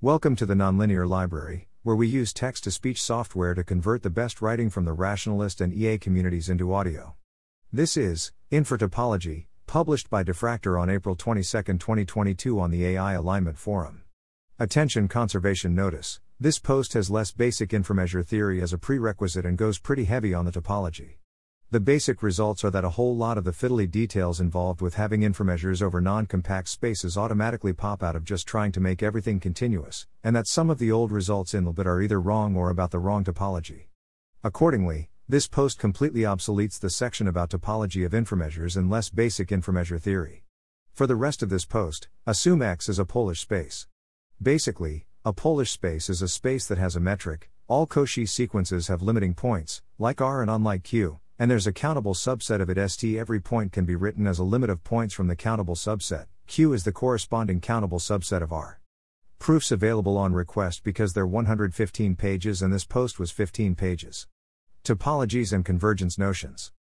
Welcome to the Nonlinear Library, where we use text to speech software to convert the best writing from the rationalist and EA communities into audio. This is Infratopology, published by Diffractor on April 22, 2022 on the AI Alignment Forum. Attention conservation notice this post has less basic inframeasure theory as a prerequisite and goes pretty heavy on the topology. The basic results are that a whole lot of the fiddly details involved with having inframeasures over non compact spaces automatically pop out of just trying to make everything continuous, and that some of the old results in LBIT are either wrong or about the wrong topology. Accordingly, this post completely obsoletes the section about topology of inframeasures and less basic inframeasure theory. For the rest of this post, assume X is a Polish space. Basically, a Polish space is a space that has a metric, all Cauchy sequences have limiting points, like R and unlike Q, and there's a countable subset of it st every point can be written as a limit of points from the countable subset. Q is the corresponding countable subset of r. Proofs available on request because they're 115 pages and this post was 15 pages. Topologies and convergence notions.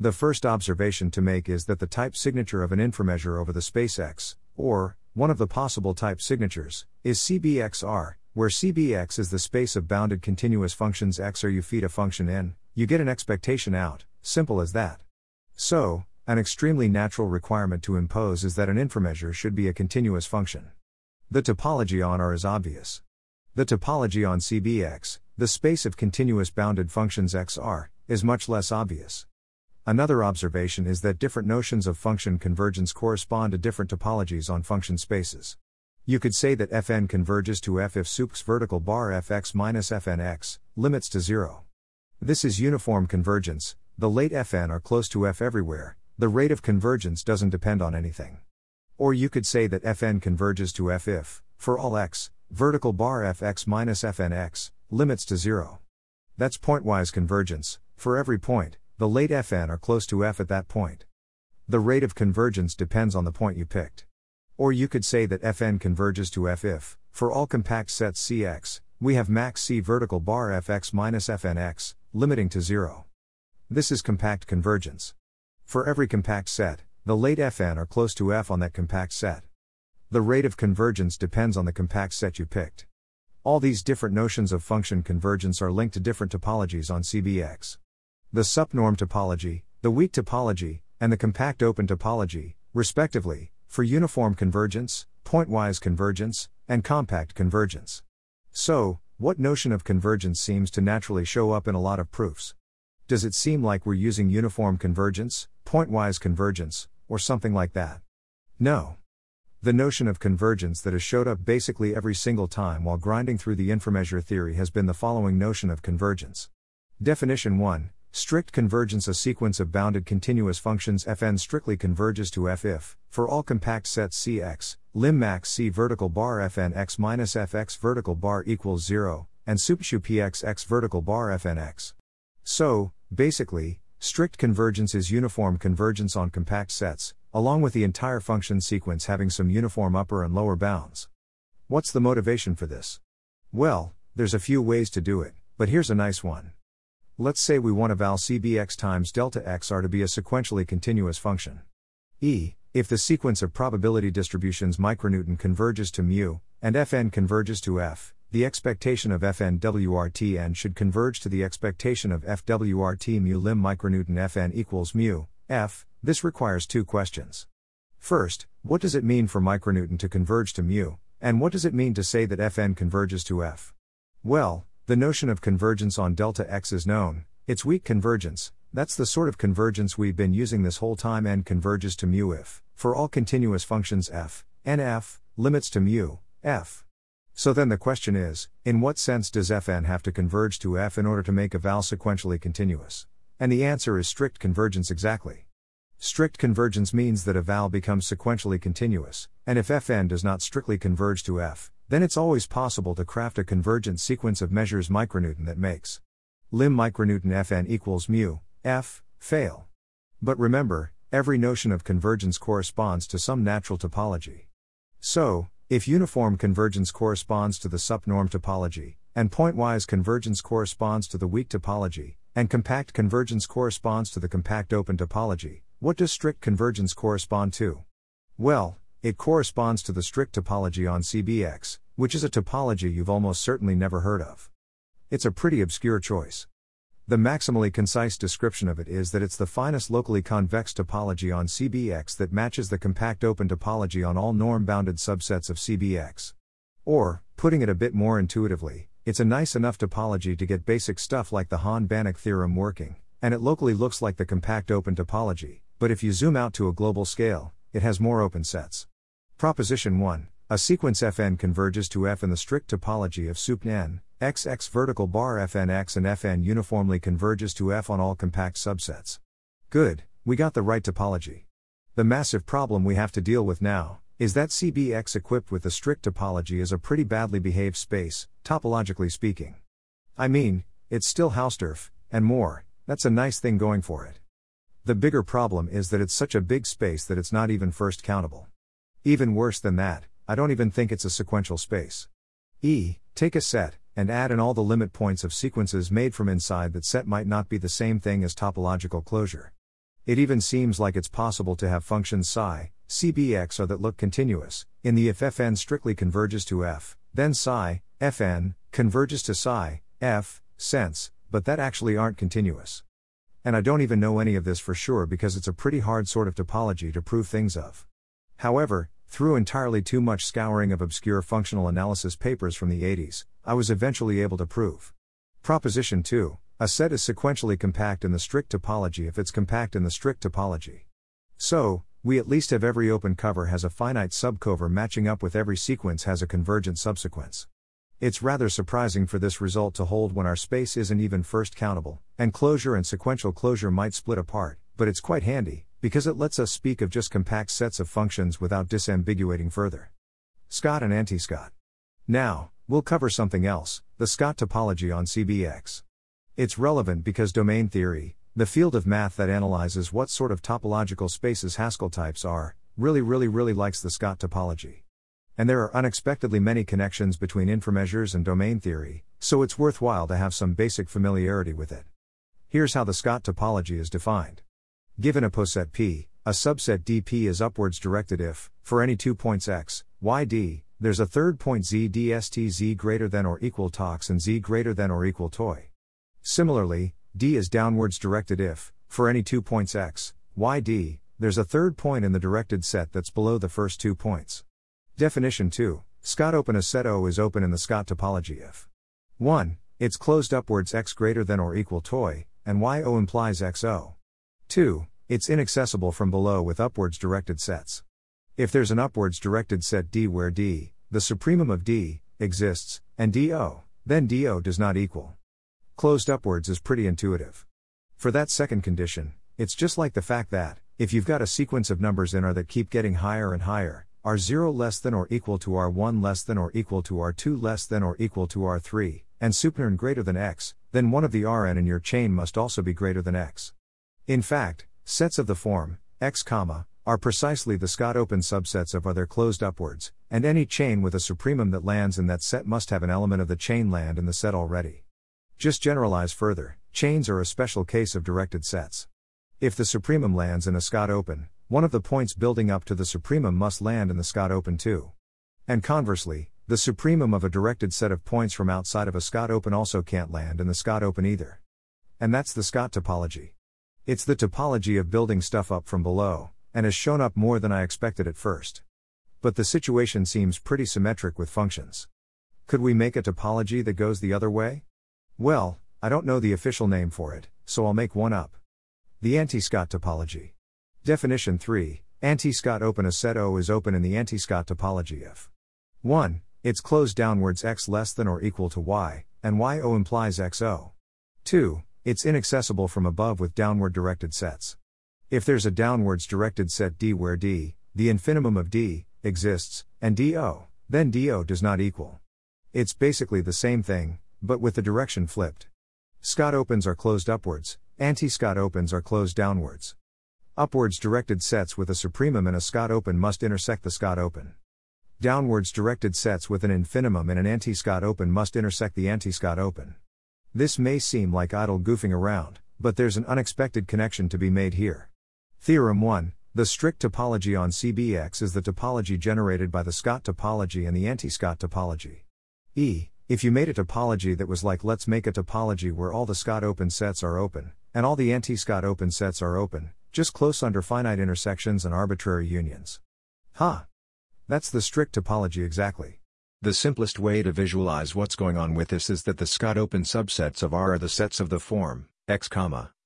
The first observation to make is that the type signature of an inframeasure over the space x or one of the possible type signatures is cbxr where cbx is the space of bounded continuous functions x or you feed a function in, you get an expectation out, simple as that. So, an extremely natural requirement to impose is that an inframeasure should be a continuous function. The topology on R is obvious. The topology on CBX, the space of continuous bounded functions XR, is much less obvious. Another observation is that different notions of function convergence correspond to different topologies on function spaces. You could say that Fn converges to F if sup's vertical bar Fx minus Fnx limits to 0. This is uniform convergence, the late Fn are close to F everywhere, the rate of convergence doesn't depend on anything. Or you could say that Fn converges to F if, for all x, vertical bar Fx minus Fnx, limits to 0. That's pointwise convergence, for every point, the late Fn are close to F at that point. The rate of convergence depends on the point you picked. Or you could say that Fn converges to F if, for all compact sets Cx, we have max C vertical bar Fx minus Fnx, limiting to 0. This is compact convergence. For every compact set, the late Fn are close to F on that compact set. The rate of convergence depends on the compact set you picked. All these different notions of function convergence are linked to different topologies on CBX. The sup norm topology, the weak topology, and the compact open topology, respectively, for uniform convergence, pointwise convergence, and compact convergence. So, what notion of convergence seems to naturally show up in a lot of proofs? Does it seem like we're using uniform convergence, pointwise convergence, or something like that? No. The notion of convergence that has showed up basically every single time while grinding through the inframeasure theory has been the following notion of convergence. Definition 1 Strict convergence A sequence of bounded continuous functions fn strictly converges to f if, for all compact sets Cx, lim max C vertical bar fn x minus fx vertical bar equals 0, and supshu px x vertical bar fn x. So, basically, strict convergence is uniform convergence on compact sets, along with the entire function sequence having some uniform upper and lower bounds. What's the motivation for this? Well, there's a few ways to do it, but here's a nice one. Let's say we want a val cbx times delta x r to be a sequentially continuous function. E, if the sequence of probability distributions micronewton converges to mu, and fn converges to f, the expectation of fn wrtn should converge to the expectation of fwrt mu lim micronewton fn equals mu, f, this requires two questions. First, what does it mean for micronewton to converge to mu, and what does it mean to say that fn converges to f? Well, the notion of convergence on delta x is known, it's weak convergence, that's the sort of convergence we've been using this whole time n converges to mu if, for all continuous functions f, nf, limits to mu, f. So then the question is, in what sense does fn have to converge to f in order to make a val sequentially continuous? And the answer is strict convergence exactly. Strict convergence means that a val becomes sequentially continuous, and if fn does not strictly converge to f, then it's always possible to craft a convergent sequence of measures micronewton that makes lim micronewton fn equals mu, f, fail. But remember, every notion of convergence corresponds to some natural topology. So, if uniform convergence corresponds to the sup norm topology, and pointwise convergence corresponds to the weak topology, and compact convergence corresponds to the compact open topology, what does strict convergence correspond to? Well, it corresponds to the strict topology on CBX, which is a topology you've almost certainly never heard of. It's a pretty obscure choice. The maximally concise description of it is that it's the finest locally convex topology on CBX that matches the compact open topology on all norm bounded subsets of CBX. Or, putting it a bit more intuitively, it's a nice enough topology to get basic stuff like the Hahn Banach theorem working, and it locally looks like the compact open topology, but if you zoom out to a global scale, it has more open sets. Proposition 1 A sequence Fn converges to F in the strict topology of sup n, XX vertical bar Fnx and Fn uniformly converges to F on all compact subsets. Good, we got the right topology. The massive problem we have to deal with now is that CBX equipped with the strict topology is a pretty badly behaved space, topologically speaking. I mean, it's still Hausdorff, and more, that's a nice thing going for it. The bigger problem is that it's such a big space that it's not even first countable. Even worse than that, I don't even think it's a sequential space. E, take a set, and add in all the limit points of sequences made from inside that set might not be the same thing as topological closure. It even seems like it's possible to have functions psi, cbx or that look continuous, in the if fn strictly converges to f, then psi, fn, converges to psi, f, sense, but that actually aren't continuous. And I don't even know any of this for sure because it's a pretty hard sort of topology to prove things of. However, through entirely too much scouring of obscure functional analysis papers from the 80s, I was eventually able to prove. Proposition 2 A set is sequentially compact in the strict topology if it's compact in the strict topology. So, we at least have every open cover has a finite subcover matching up with every sequence has a convergent subsequence. It's rather surprising for this result to hold when our space isn't even first countable, and closure and sequential closure might split apart, but it's quite handy, because it lets us speak of just compact sets of functions without disambiguating further. Scott and anti Scott. Now, we'll cover something else the Scott topology on CBX. It's relevant because domain theory, the field of math that analyzes what sort of topological spaces Haskell types are, really, really, really likes the Scott topology. And there are unexpectedly many connections between inframeasures and domain theory, so it's worthwhile to have some basic familiarity with it. Here's how the Scott topology is defined. Given a poset P, a subset dP is upwards directed if, for any two points x, y, d, there's a third point z dst z greater than or equal tox and z greater than or equal toy. Similarly, d is downwards directed if, for any two points x, y, d, there's a third point in the directed set that's below the first two points. Definition 2 Scott open a set O is open in the Scott topology if 1. It's closed upwards x greater than or equal toy, and y O implies xo. 2. It's inaccessible from below with upwards directed sets. If there's an upwards directed set D where D, the supremum of D, exists, and DO, then DO does not equal. Closed upwards is pretty intuitive. For that second condition, it's just like the fact that, if you've got a sequence of numbers in R that keep getting higher and higher, R0 less than or equal to R1 less than or equal to R2 less than or equal to R3, and supernern greater than X, then one of the Rn in your chain must also be greater than X. In fact, sets of the form x, are precisely the Scott open subsets of other closed upwards, and any chain with a supremum that lands in that set must have an element of the chain land in the set already. Just generalize further, chains are a special case of directed sets. If the supremum lands in a Scott open, one of the points building up to the supremum must land in the Scott open too. And conversely, the supremum of a directed set of points from outside of a Scott open also can't land in the Scott open either. And that's the Scott topology. It's the topology of building stuff up from below, and has shown up more than I expected at first. But the situation seems pretty symmetric with functions. Could we make a topology that goes the other way? Well, I don't know the official name for it, so I'll make one up. The anti Scott topology. Definition 3 Anti Scott open a set O is open in the anti Scott topology if 1. It's closed downwards x less than or equal to y, and y O implies xo. 2. It's inaccessible from above with downward directed sets. If there's a downwards directed set D where D, the infinimum of D, exists, and DO, then DO does not equal. It's basically the same thing, but with the direction flipped. Scott opens are closed upwards, anti Scott opens are closed downwards. Upwards directed sets with a supremum in a Scott open must intersect the Scott open. Downwards directed sets with an infinimum in an anti Scott open must intersect the anti Scott open. This may seem like idle goofing around, but there's an unexpected connection to be made here. Theorem 1 The strict topology on CBX is the topology generated by the Scott topology and the anti-Scott topology. E. If you made a topology that was like let's make a topology where all the Scott open sets are open, and all the anti-Scott open sets are open, just close under finite intersections and arbitrary unions. Ha! Huh. That's the strict topology exactly. The simplest way to visualize what's going on with this is that the Scott open subsets of R are the sets of the form, x,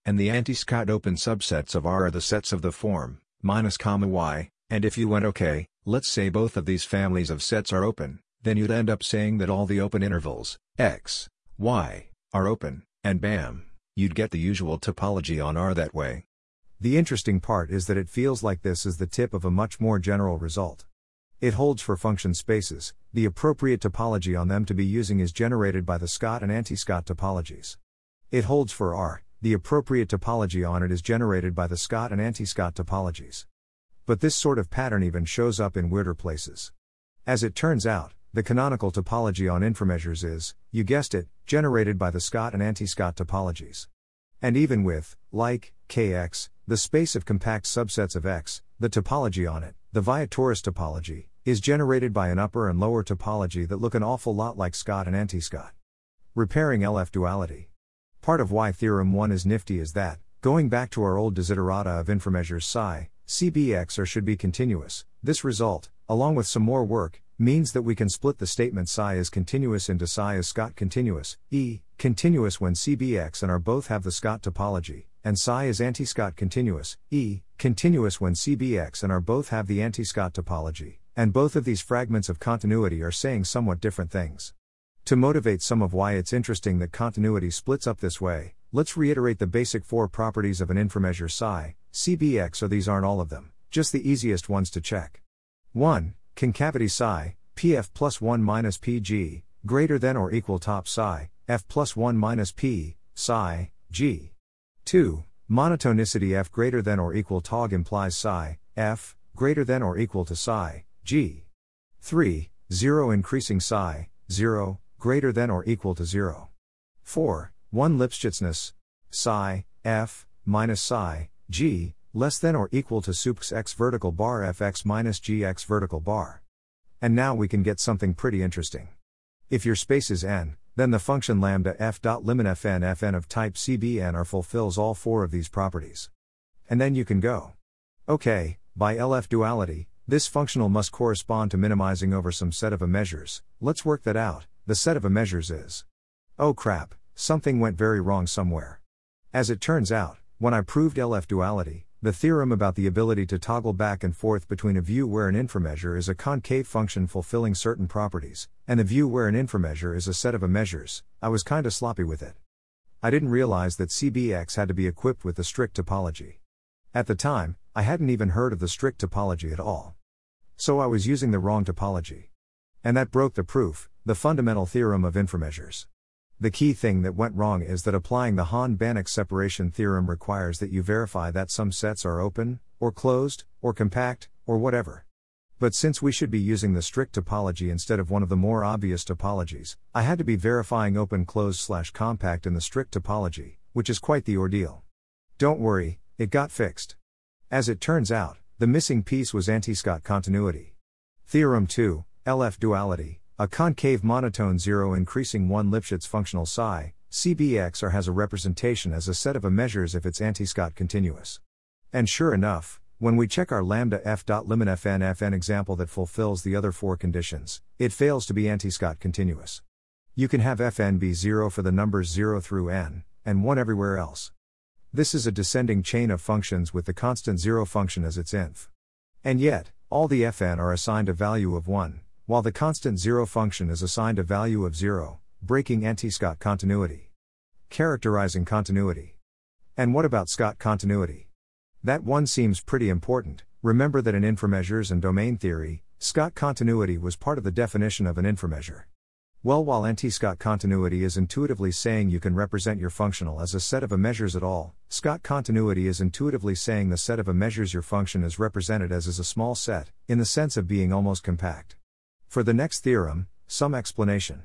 and the anti-Scott open subsets of R are the sets of the form, minus y, and if you went okay, let's say both of these families of sets are open, then you'd end up saying that all the open intervals, x, y, are open, and bam, you'd get the usual topology on R that way. The interesting part is that it feels like this is the tip of a much more general result. It holds for function spaces, the appropriate topology on them to be using is generated by the Scott and anti-Scott topologies. It holds for R, the appropriate topology on it is generated by the Scott and anti-Scott topologies. But this sort of pattern even shows up in weirder places. As it turns out, the canonical topology on inframeasures is, you guessed it, generated by the Scott and anti-Scott topologies. And even with, like, kx, the space of compact subsets of X, the topology on it, the Vietoris topology, is generated by an upper and lower topology that look an awful lot like Scott and anti-Scott. Repairing LF duality. Part of why theorem 1 is nifty is that, going back to our old desiderata of inframeasures psi, CBX or should be continuous, this result, along with some more work, means that we can split the statement psi is continuous into psi is Scott continuous, e, continuous when CBX and are both have the Scott topology, and psi is anti-Scott continuous, e, continuous when CBX and are both have the anti-Scott topology, and both of these fragments of continuity are saying somewhat different things. To motivate some of why it's interesting that continuity splits up this way, let's reiterate the basic four properties of an inframeasure psi, CBX or these aren't all of them, just the easiest ones to check. 1. Concavity psi, pf plus 1 minus pg, greater than or equal top psi, f plus 1 minus p, psi, g. 2. Monotonicity f greater than or equal tog implies psi, f, greater than or equal to psi, g. 3. 0 increasing psi, 0, greater than or equal to 0. 4. 1 Lipschitzness, psi, f, minus psi, g, less than or equal to supx x vertical bar fx minus gx vertical bar. And now we can get something pretty interesting. If your space is n, then the function lambda f dot limit fn fn of type CBN are fulfills all four of these properties. And then you can go. Okay, by LF duality, this functional must correspond to minimizing over some set of a measures. Let's work that out. The set of a measures is. Oh crap, something went very wrong somewhere. As it turns out, when I proved LF duality, the theorem about the ability to toggle back and forth between a view where an inframeasure is a concave function fulfilling certain properties, and the view where an inframeasure is a set of a measures, I was kinda sloppy with it. I didn't realize that CBX had to be equipped with the strict topology. At the time, I hadn't even heard of the strict topology at all. So I was using the wrong topology. And that broke the proof, the fundamental theorem of inframeasures. The key thing that went wrong is that applying the Hahn-Banach separation theorem requires that you verify that some sets are open, or closed, or compact, or whatever. But since we should be using the strict topology instead of one of the more obvious topologies, I had to be verifying open closed slash compact in the strict topology, which is quite the ordeal. Don't worry, it got fixed. As it turns out, the missing piece was anti-Scott continuity. Theorem 2, LF duality, a concave monotone zero increasing 1 Lipschitz functional psi, CBX or has a representation as a set of a measures if it's anti-Scott continuous. And sure enough, when we check our lambda f dot limit fn fn example that fulfills the other four conditions, it fails to be anti-Scott continuous. You can have fn be 0 for the numbers 0 through n, and 1 everywhere else. This is a descending chain of functions with the constant 0 function as its inf. And yet, all the fn are assigned a value of 1, while the constant zero function is assigned a value of zero, breaking anti-Scott continuity. Characterizing continuity. And what about Scott continuity? That one seems pretty important. Remember that in inframeasures and domain theory, Scott continuity was part of the definition of an inframeasure. Well, while anti-Scott continuity is intuitively saying you can represent your functional as a set of a measures at all, Scott continuity is intuitively saying the set of a measures your function is represented as is a small set, in the sense of being almost compact. For the next theorem, some explanation.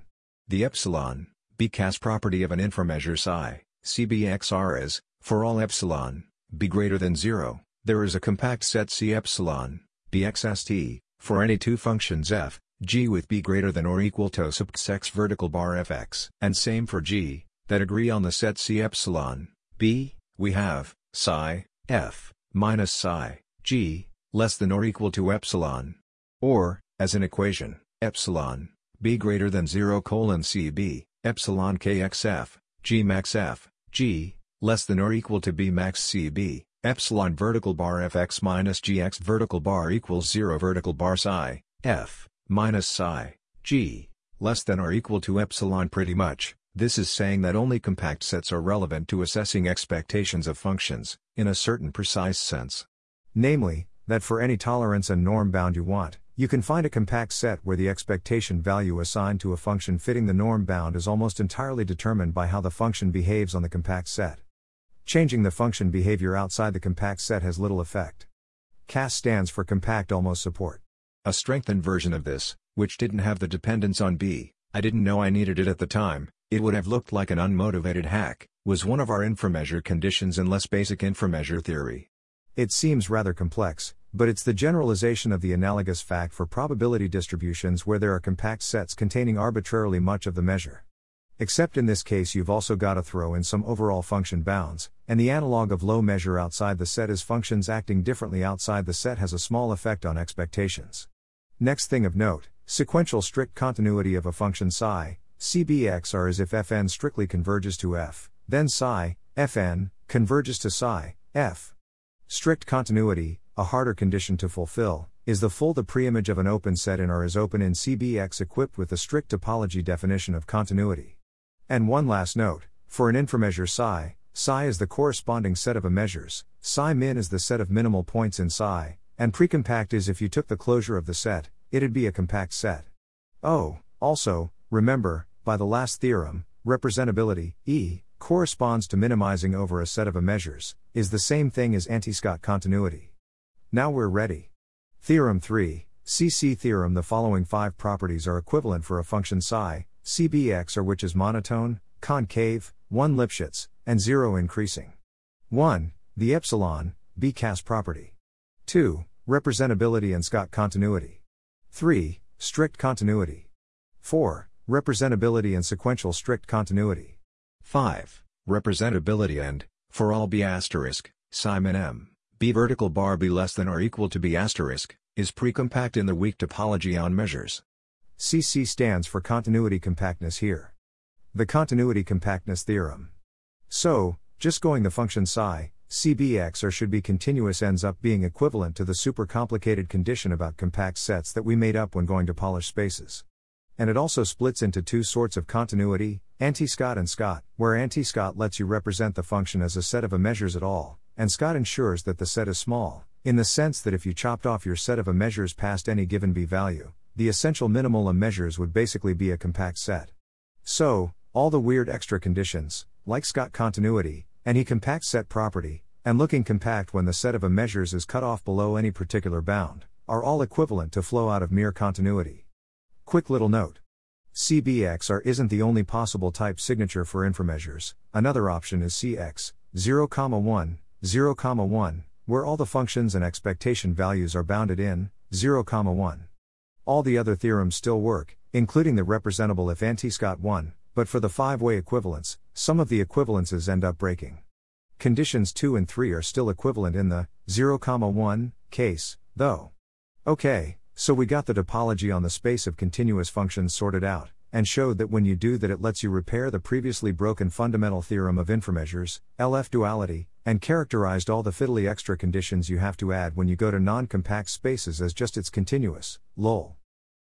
The epsilon, bcas property of an inframeasure psi, CBXR is, for all epsilon, b greater than 0, There is a compact set C epsilon, bxst, for any two functions f, g with b greater than or equal to subx x vertical bar fx. And same for g, that agree on the set C epsilon, b, we have, psi, f, minus psi, g, less than or equal to epsilon. Or, as an equation, epsilon, b greater than 0 colon cb, epsilon kxf, g max f, g, less than or equal to b max cb, epsilon vertical bar fx minus gx vertical bar equals 0 vertical bar psi, f, minus psi, g, less than or equal to epsilon pretty much, this is saying that only compact sets are relevant to assessing expectations of functions, in a certain precise sense. Namely, that for any tolerance and norm bound you want, you can find a compact set where the expectation value assigned to a function fitting the norm bound is almost entirely determined by how the function behaves on the compact set. Changing the function behavior outside the compact set has little effect. CAS stands for Compact Almost Support. A strengthened version of this, which didn't have the dependence on B, I didn't know I needed it at the time, it would have looked like an unmotivated hack, was one of our inframeasure conditions in less basic inframeasure theory. It seems rather complex, but it's the generalization of the analogous fact for probability distributions where there are compact sets containing arbitrarily much of the measure. Except in this case, you've also got to throw in some overall function bounds, and the analog of low measure outside the set is functions acting differently outside the set has a small effect on expectations. Next thing of note sequential strict continuity of a function psi, CBX are as if fn strictly converges to f, then psi, fn, converges to psi, f. Strict continuity, a harder condition to fulfill, is the full the preimage of an open set in R is open in CBX equipped with the strict topology definition of continuity. And one last note for an inframeasure psi, psi is the corresponding set of a measures, psi min is the set of minimal points in psi, and precompact is if you took the closure of the set, it'd be a compact set. Oh, also, remember, by the last theorem, representability, E, corresponds to minimizing over a set of a measures, is the same thing as anti-Scott continuity. Now we're ready. Theorem 3, CC theorem The following five properties are equivalent for a function psi, CBX or which is monotone, concave, 1 Lipschitz, and 0 increasing. 1. The epsilon, BCAS property. 2. Representability and Scott continuity. 3. Strict continuity. 4. Representability and sequential strict continuity. 5. Representability and, for all B asterisk, Simon M, B vertical bar B less than or equal to B asterisk, is precompact in the weak topology on measures. CC stands for continuity compactness here. The continuity compactness theorem. So, just going the function psi, CBX or should be continuous ends up being equivalent to the super complicated condition about compact sets that we made up when going to polish spaces. And it also splits into two sorts of continuity, anti-Scott and Scott, where anti-Scott lets you represent the function as a set of a measures at all, and Scott ensures that the set is small, in the sense that if you chopped off your set of a measures past any given b value, the essential minimal m measures would basically be a compact set. So, all the weird extra conditions, like Scott continuity, any compact set property, and looking compact when the set of a measures is cut off below any particular bound, are all equivalent to flow out of mere continuity. Quick little note. CBXR isn't the only possible type signature for inframeasures, another option is CX, 0, 1, 0, 1, where all the functions and expectation values are bounded in, 0, 1. All the other theorems still work, including the representable if anti-Scott 1, but for the five-way equivalence, some of the equivalences end up breaking. Conditions 2 and 3 are still equivalent in the 0, 1 case, though. Okay, so we got the topology on the space of continuous functions sorted out, and showed that when you do that it lets you repair the previously broken fundamental theorem of inframeasures, LF duality, and characterized all the fiddly extra conditions you have to add when you go to non-compact spaces as just its continuous, lol.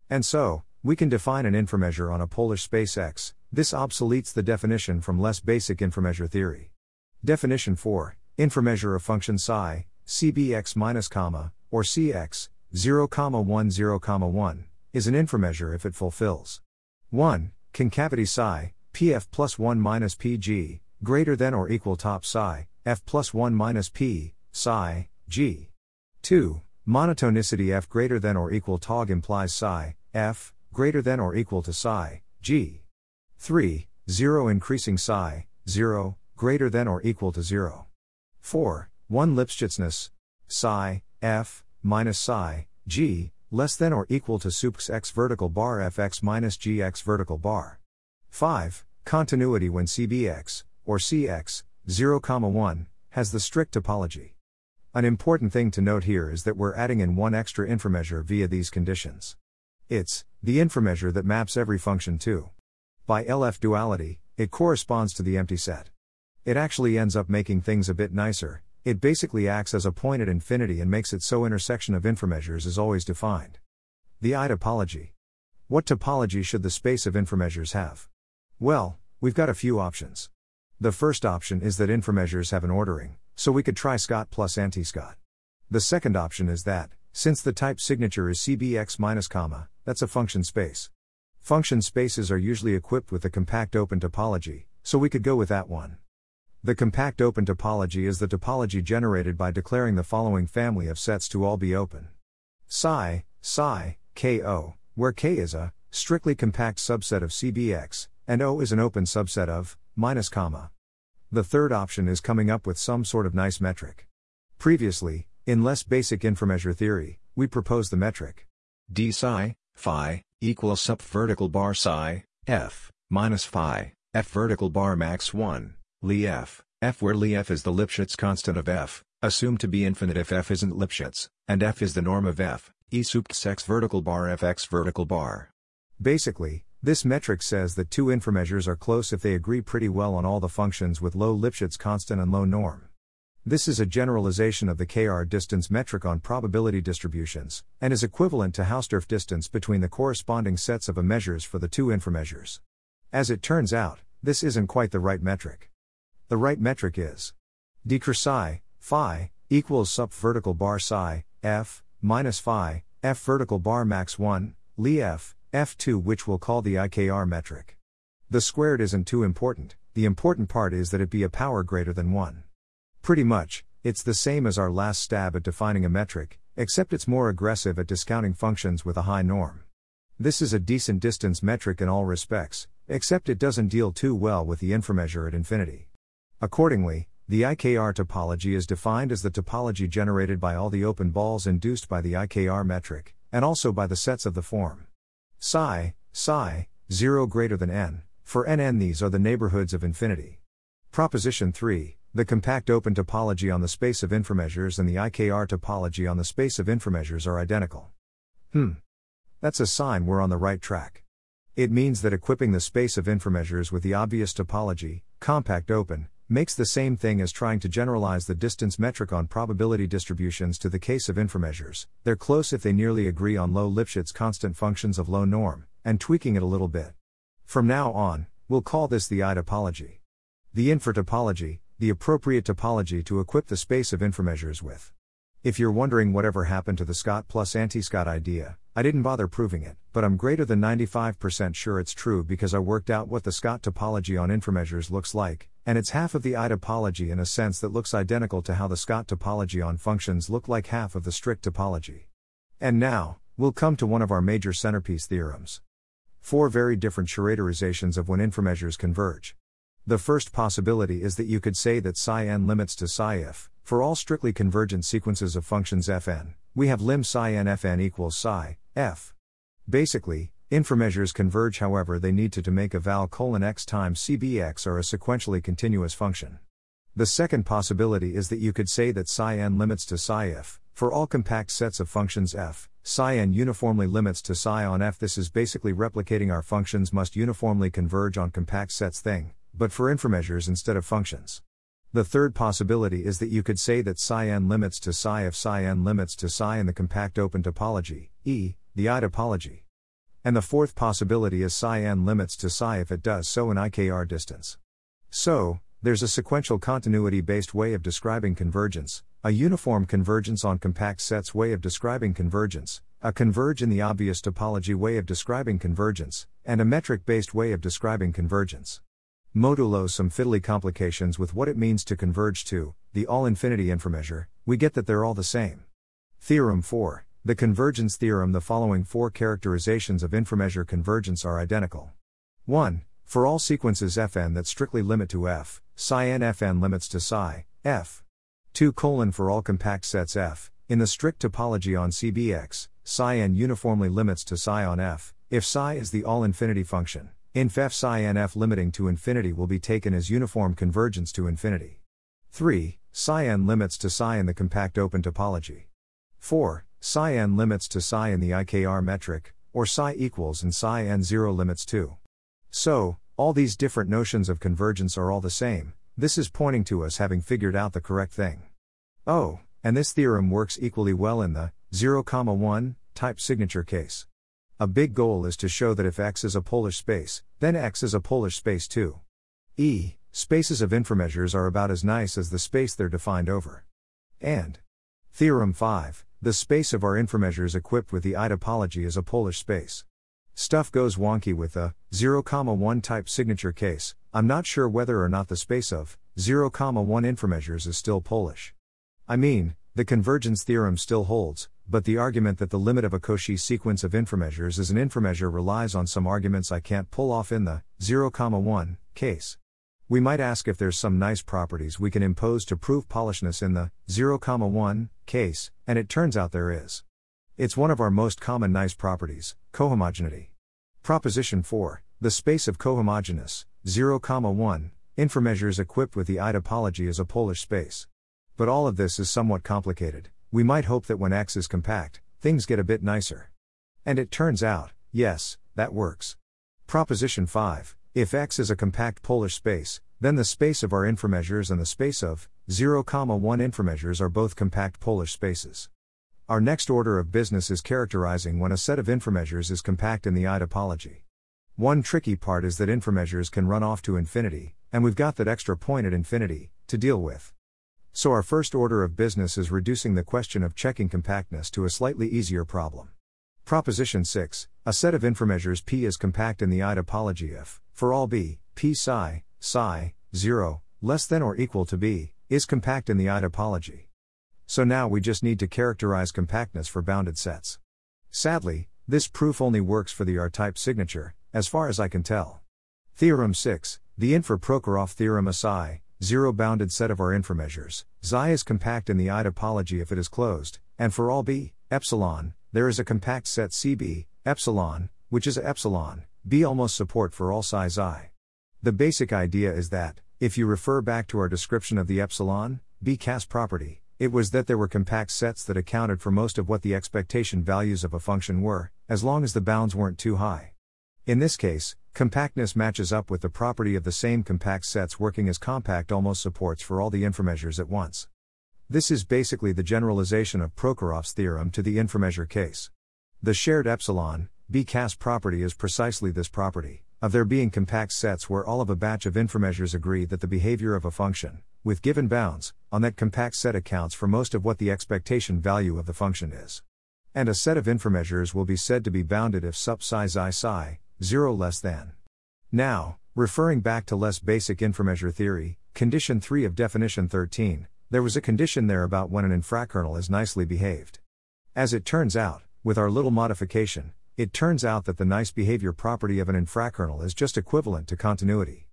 And so, we can define an inframeasure on a Polish space X, this obsoletes the definition from less basic inframeasure theory. Definition 4, inframeasure of function psi, cbx minus comma, or cx, 0, 1, 0, 1, is an inframeasure if it fulfills 1. Concavity psi, pf plus 1 minus pg, greater than or equal top psi, f plus 1 minus p, psi, g. 2. Monotonicity f greater than or equal tog implies psi, f, greater than or equal to psi, g. 3. 0 increasing psi, 0, greater than or equal to 0. 4. 1 Lipschitzness, psi, f, minus psi, g, less than or equal to supx x vertical bar fx minus gx vertical bar. 5. Continuity when cbx, or cx, 0, 1, has the strict topology. An important thing to note here is that we're adding in one extra inframeasure via these conditions. It's the inframeasure that maps every function to. By LF duality, it corresponds to the empty set. It actually ends up making things a bit nicer, it basically acts as a point at infinity and makes it so intersection of inframeasures is always defined. The I topology. What topology should the space of inframeasures have? Well, we've got a few options. The first option is that inframeasures have an ordering, so we could try Scott plus anti-Scott. The second option is that, since the type signature is CBX minus comma, that's a function space. Function spaces are usually equipped with the compact open topology, so we could go with that one. The compact open topology is the topology generated by declaring the following family of sets to all be open. Psi, psi, KO, where K is a strictly compact subset of CBX, and O is an open subset of minus comma. The third option is coming up with some sort of nice metric. Previously, in less basic inframeasure theory, we proposed the metric d psi, phi, equals sup vertical bar psi, f, minus phi, f vertical bar max 1, Li f, f where Li f is the Lipschitz constant of f, assumed to be infinite if f isn't Lipschitz, and f is the norm of f, e sup x vertical bar fx vertical bar. Basically, this metric says that two inframeasures are close if they agree pretty well on all the functions with low Lipschitz constant and low norm. This is a generalization of the KR distance metric on probability distributions, and is equivalent to Hausdorff distance between the corresponding sets of a measures for the two inframeasures. As it turns out, this isn't quite the right metric. The right metric is d psi, phi, equals sup vertical bar psi, f, minus phi, f vertical bar max 1, li f, F2 which we'll call the IKR metric. The squared isn't too important, the important part is that it be a power greater than 1. Pretty much, it's the same as our last stab at defining a metric, except it's more aggressive at discounting functions with a high norm. This is a decent distance metric in all respects, except it doesn't deal too well with the inframeasure at infinity. Accordingly, the IKR topology is defined as the topology generated by all the open balls induced by the IKR metric, and also by the sets of the form psi, psi, 0 greater than n, for nn these are the neighborhoods of infinity. Proposition 3, the compact open topology on the space of inframeasures and the IKR topology on the space of inframeasures are identical. Hmm. That's a sign we're on the right track. It means that equipping the space of inframeasures with the obvious topology, compact open, makes the same thing as trying to generalize the distance metric on probability distributions to the case of inframeasures. They're close if they nearly agree on low Lipschitz constant functions of low norm, and tweaking it a little bit. From now on, we'll call this the I topology. The infra topology, the appropriate topology to equip the space of inframeasures with. If you're wondering whatever happened to the Scott plus anti Scott idea, I didn't bother proving it, but I'm greater than 95% sure it's true because I worked out what the Scott topology on inframeasures looks like, and it's half of the I topology in a sense that looks identical to how the Scott topology on functions look like half of the strict topology. And now, we'll come to one of our major centerpiece theorems. Four very different characterizations of when inframeasures converge. The first possibility is that you could say that psi n limits to psi if, for all strictly convergent sequences of functions fn, we have lim psi n fn equals psi, f. Basically, inframeasures converge however they need to to make a val colon x times cbx are a sequentially continuous function. The second possibility is that you could say that psi n limits to psi if, for all compact sets of functions f, psi n uniformly limits to psi on f. This is basically replicating our functions must uniformly converge on compact sets thing, but for inframeasures instead of functions. The third possibility is that you could say that psi n limits to psi if psi n limits to psi in the compact open topology, e, the I topology. And the fourth possibility is psi n limits to psi if it does so in IKR distance. So, there's a sequential continuity based way of describing convergence, a uniform convergence on compact sets way of describing convergence, a converge in the obvious topology way of describing convergence, and a metric based way of describing convergence. Modulo some fiddly complications with what it means to converge to, the all infinity inframeasure, we get that they're all the same. Theorem 4, the convergence theorem The following four characterizations of inframeasure convergence are identical. 1. For all sequences fn that strictly limit to f, psi n fn limits to psi, f. 2 colon for all compact sets F, in the strict topology on CBX, psi n uniformly limits to psi on F, if psi is the all infinity function. F psi n f limiting to infinity will be taken as uniform convergence to infinity. 3. Psi n limits to psi in the compact open topology. 4. Psi n limits to psi in the IKR metric, or psi equals and psi n 0 limits to. So, all these different notions of convergence are all the same, this is pointing to us having figured out the correct thing. Oh, and this theorem works equally well in the 0, 1 type signature case. A big goal is to show that if X is a Polish space, then X is a Polish space too. E. Spaces of inframeasures are about as nice as the space they're defined over. And. Theorem 5 The space of our inframeasures equipped with the I topology is a Polish space. Stuff goes wonky with the 0, 1 type signature case. I'm not sure whether or not the space of 0, 1 inframeasures is still Polish. I mean, the convergence theorem still holds, but the argument that the limit of a Cauchy sequence of inframeasures is an inframeasure relies on some arguments I can't pull off in the 0, 1 case. We might ask if there's some nice properties we can impose to prove Polishness in the 0, 1 case, and it turns out there is. It's one of our most common nice properties, cohomogeneity. Proposition 4 The space of cohomogeneous 0, 1 inframeasures equipped with the I topology is a Polish space. But all of this is somewhat complicated. We might hope that when X is compact, things get a bit nicer. And it turns out, yes, that works. Proposition 5 If X is a compact Polish space, then the space of our inframeasures and the space of 0, 1 inframeasures are both compact Polish spaces. Our next order of business is characterizing when a set of inframeasures is compact in the I topology. One tricky part is that inframeasures can run off to infinity, and we've got that extra point at infinity to deal with. So, our first order of business is reducing the question of checking compactness to a slightly easier problem. Proposition 6 A set of inframeasures P is compact in the I topology if, for all B, P psi, psi, 0, less than or equal to B, is compact in the I topology. So now we just need to characterize compactness for bounded sets. Sadly, this proof only works for the R type signature, as far as I can tell. Theorem 6 The infra Prokhorov theorem aside, zero bounded set of our inframeasures. Xi is compact in the I topology if it is closed, and for all b, epsilon, there is a compact set CB, epsilon, which is a epsilon, b almost support for all psi xi. The basic idea is that, if you refer back to our description of the epsilon, b cas property, it was that there were compact sets that accounted for most of what the expectation values of a function were, as long as the bounds weren't too high. In this case, compactness matches up with the property of the same compact sets working as compact almost supports for all the inframeasures at once. This is basically the generalization of Prokhorov's theorem to the inframeasure case. The shared epsilon, B-cas property is precisely this property, of there being compact sets where all of a batch of inframeasures agree that the behavior of a function, with given bounds, on that compact set accounts for most of what the expectation value of the function is. And a set of inframeasures will be said to be bounded if sup psi xi psi, 0 less than. Now, referring back to less basic inframeasure theory, condition 3 of definition 13, there was a condition there about when an infrakernel is nicely behaved. As it turns out, with our little modification, it turns out that the nice behavior property of an infrakernel is just equivalent to continuity.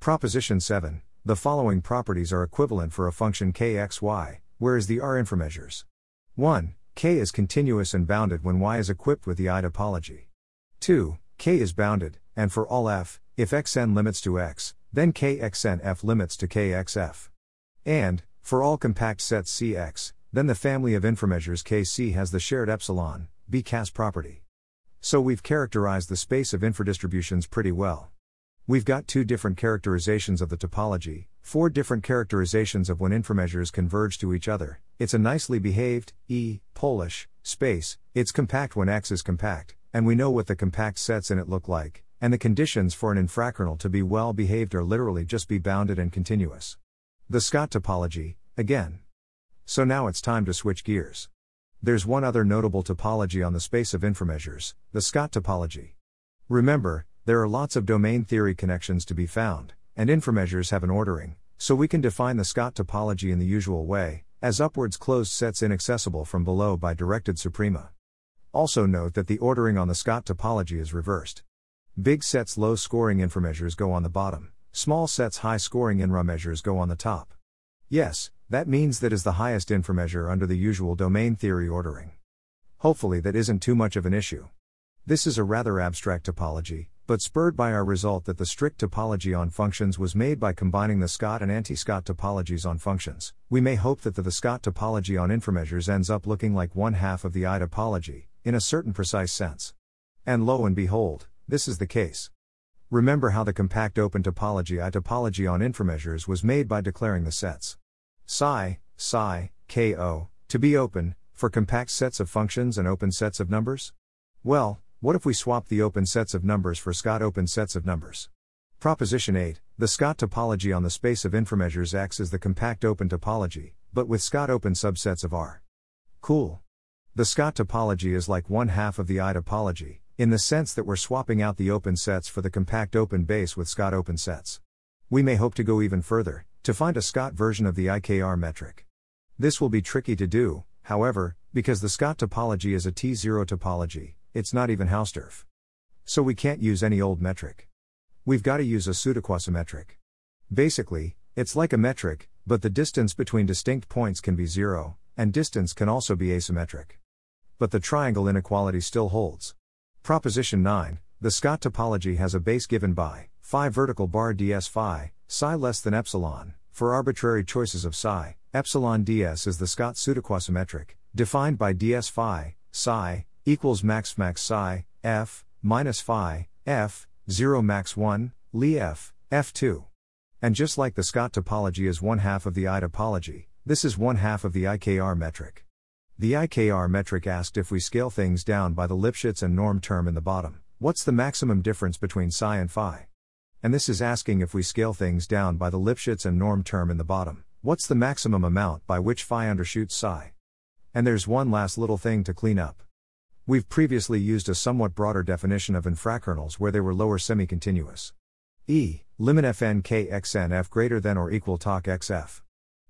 Proposition 7 The following properties are equivalent for a function kxy, whereas the R inframeasures. 1. K is continuous and bounded when y is equipped with the I topology. 2. K is bounded, and for all f, if xn limits to x, then kxnf limits to kxf. And, for all compact sets Cx, then the family of inframeasures Kc has the shared epsilon, bcas property. So we've characterized the space of infradistributions pretty well. We've got two different characterizations of the topology, four different characterizations of when inframeasures converge to each other. It's a nicely behaved, E, Polish, space, it's compact when X is compact, and we know what the compact sets in it look like, and the conditions for an infrakernel to be well behaved are literally just be bounded and continuous. The Scott topology, again. So now it's time to switch gears. There's one other notable topology on the space of inframeasures, the Scott topology. Remember, there are lots of domain theory connections to be found, and inframeasures have an ordering, so we can define the Scott topology in the usual way, as upwards closed sets inaccessible from below by directed suprema. Also note that the ordering on the Scott topology is reversed. Big sets low scoring inframeasures go on the bottom, small sets high scoring inframeasures go on the top. Yes, that means that is the highest inframeasure under the usual domain theory ordering. Hopefully, that isn't too much of an issue. This is a rather abstract topology, but spurred by our result that the strict topology on functions was made by combining the Scott and anti Scott topologies on functions, we may hope that the, the Scott topology on inframeasures ends up looking like one half of the I topology, in a certain precise sense. And lo and behold, this is the case. Remember how the compact open topology I topology on inframeasures was made by declaring the sets psi, psi, ko, to be open, for compact sets of functions and open sets of numbers? Well, what if we swap the open sets of numbers for Scott open sets of numbers? Proposition 8 The Scott topology on the space of inframeasures X is the compact open topology, but with Scott open subsets of R. Cool. The Scott topology is like one half of the I topology, in the sense that we're swapping out the open sets for the compact open base with Scott open sets. We may hope to go even further, to find a Scott version of the IKR metric. This will be tricky to do, however, because the Scott topology is a T0 topology, it's not even Hausdorff. So we can't use any old metric. We've got to use a pseudoquasimetric. Basically, it's like a metric, but the distance between distinct points can be zero, and distance can also be asymmetric. But the triangle inequality still holds. Proposition 9 The Scott topology has a base given by phi vertical bar ds phi, psi less than epsilon, for arbitrary choices of psi, epsilon ds is the Scott pseudoquasimetric, defined by ds phi, psi, equals max max psi, f, minus phi, f, 0 max 1, li f, f2. And just like the Scott topology is one half of the I topology, this is one half of the IKR metric. The IKR metric asked if we scale things down by the Lipschitz and norm term in the bottom, what's the maximum difference between psi and phi? And this is asking if we scale things down by the Lipschitz and norm term in the bottom, what's the maximum amount by which phi undershoots psi? And there's one last little thing to clean up. We've previously used a somewhat broader definition of infrakernels where they were lower semi-continuous. E, limit fn k xn f greater than or equal talk xf.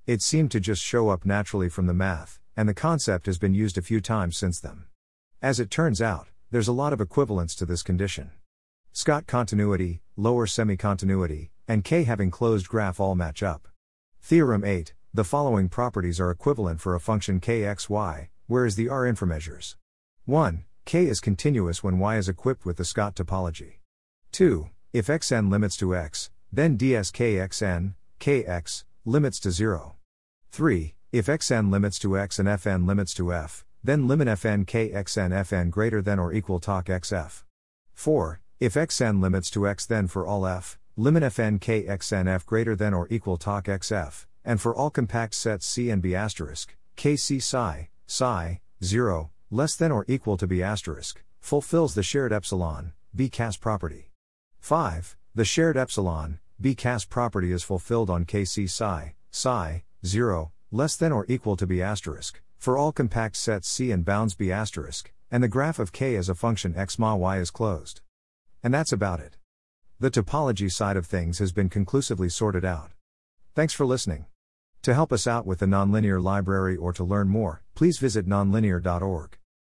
It seemed to just show up naturally from the math, and the concept has been used a few times since then. As it turns out, there's a lot of equivalence to this condition. Scott continuity, lower semi-continuity, and K having closed graph all match up. Theorem 8, the following properties are equivalent for a function kxy, whereas the R inframeasures. 1. K is continuous when y is equipped with the Scott topology. 2. If xn limits to x, then dskxn, kx, limits to 0. 3. If xn limits to x and fn limits to f, then limit fn kxn fn greater than or equal talk xf. 4. If xn limits to x then for all f, limit fn k xn f greater than or equal talk xf, and for all compact sets C and B asterisk, kc psi, psi, 0, less than or equal to B asterisk, fulfills the shared epsilon, B cas property. 5. The shared epsilon, B cas property is fulfilled on kc psi, psi, 0, less than or equal to B asterisk, for all compact sets C and bounds B asterisk, and the graph of K as a function x ma y is closed. And that's about it. The topology side of things has been conclusively sorted out. Thanks for listening. To help us out with the nonlinear library or to learn more, please visit nonlinear.org.